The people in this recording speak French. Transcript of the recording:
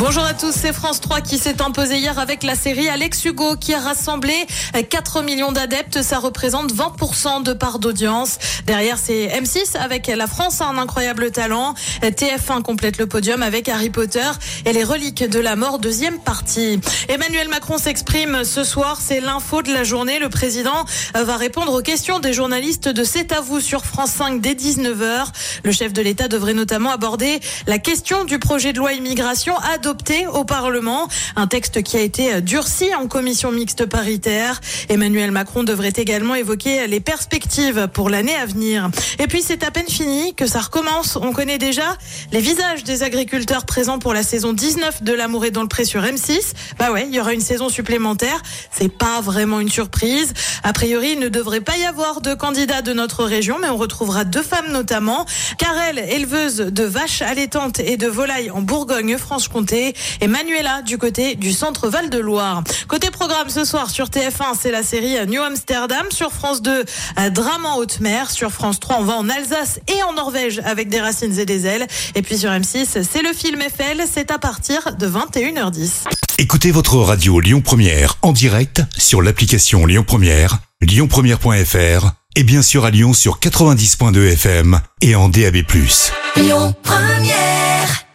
Bonjour à tous, c'est France 3 qui s'est imposé hier avec la série Alex Hugo qui a rassemblé 4 millions d'adeptes. Ça représente 20% de part d'audience. Derrière, c'est M6 avec La France a un incroyable talent. TF1 complète le podium avec Harry Potter et les reliques de la mort, deuxième partie. Emmanuel Macron s'exprime ce soir, c'est l'info de la journée. Le président va répondre aux questions des journalistes de C'est à vous sur France 5 dès 19h. Le chef de l'État devrait notamment aborder la question du projet de loi immigration au Parlement. Un texte qui a été durci en commission mixte paritaire. Emmanuel Macron devrait également évoquer les perspectives pour l'année à venir. Et puis c'est à peine fini que ça recommence. On connaît déjà les visages des agriculteurs présents pour la saison 19 de L'amour est dans le pré sur M6. Bah ouais, il y aura une saison supplémentaire. C'est pas vraiment une surprise. A priori, il ne devrait pas y avoir de candidats de notre région, mais on retrouvera deux femmes notamment. Karel, éleveuse de vaches allaitantes et de volailles en Bourgogne-Franche-Comté et Manuela du côté du centre Val-de-Loire. Côté programme ce soir sur TF1, c'est la série New Amsterdam. Sur France 2, Drame en haute mer. Sur France 3, on va en Alsace et en Norvège avec des racines et des ailes. Et puis sur M6, c'est le film Eiffel. C'est à partir de 21h10. Écoutez votre radio Lyon Première en direct sur l'application Lyon Première, lyonpremière.fr et bien sûr à Lyon sur 90.2 FM et en DAB+. Lyon Première.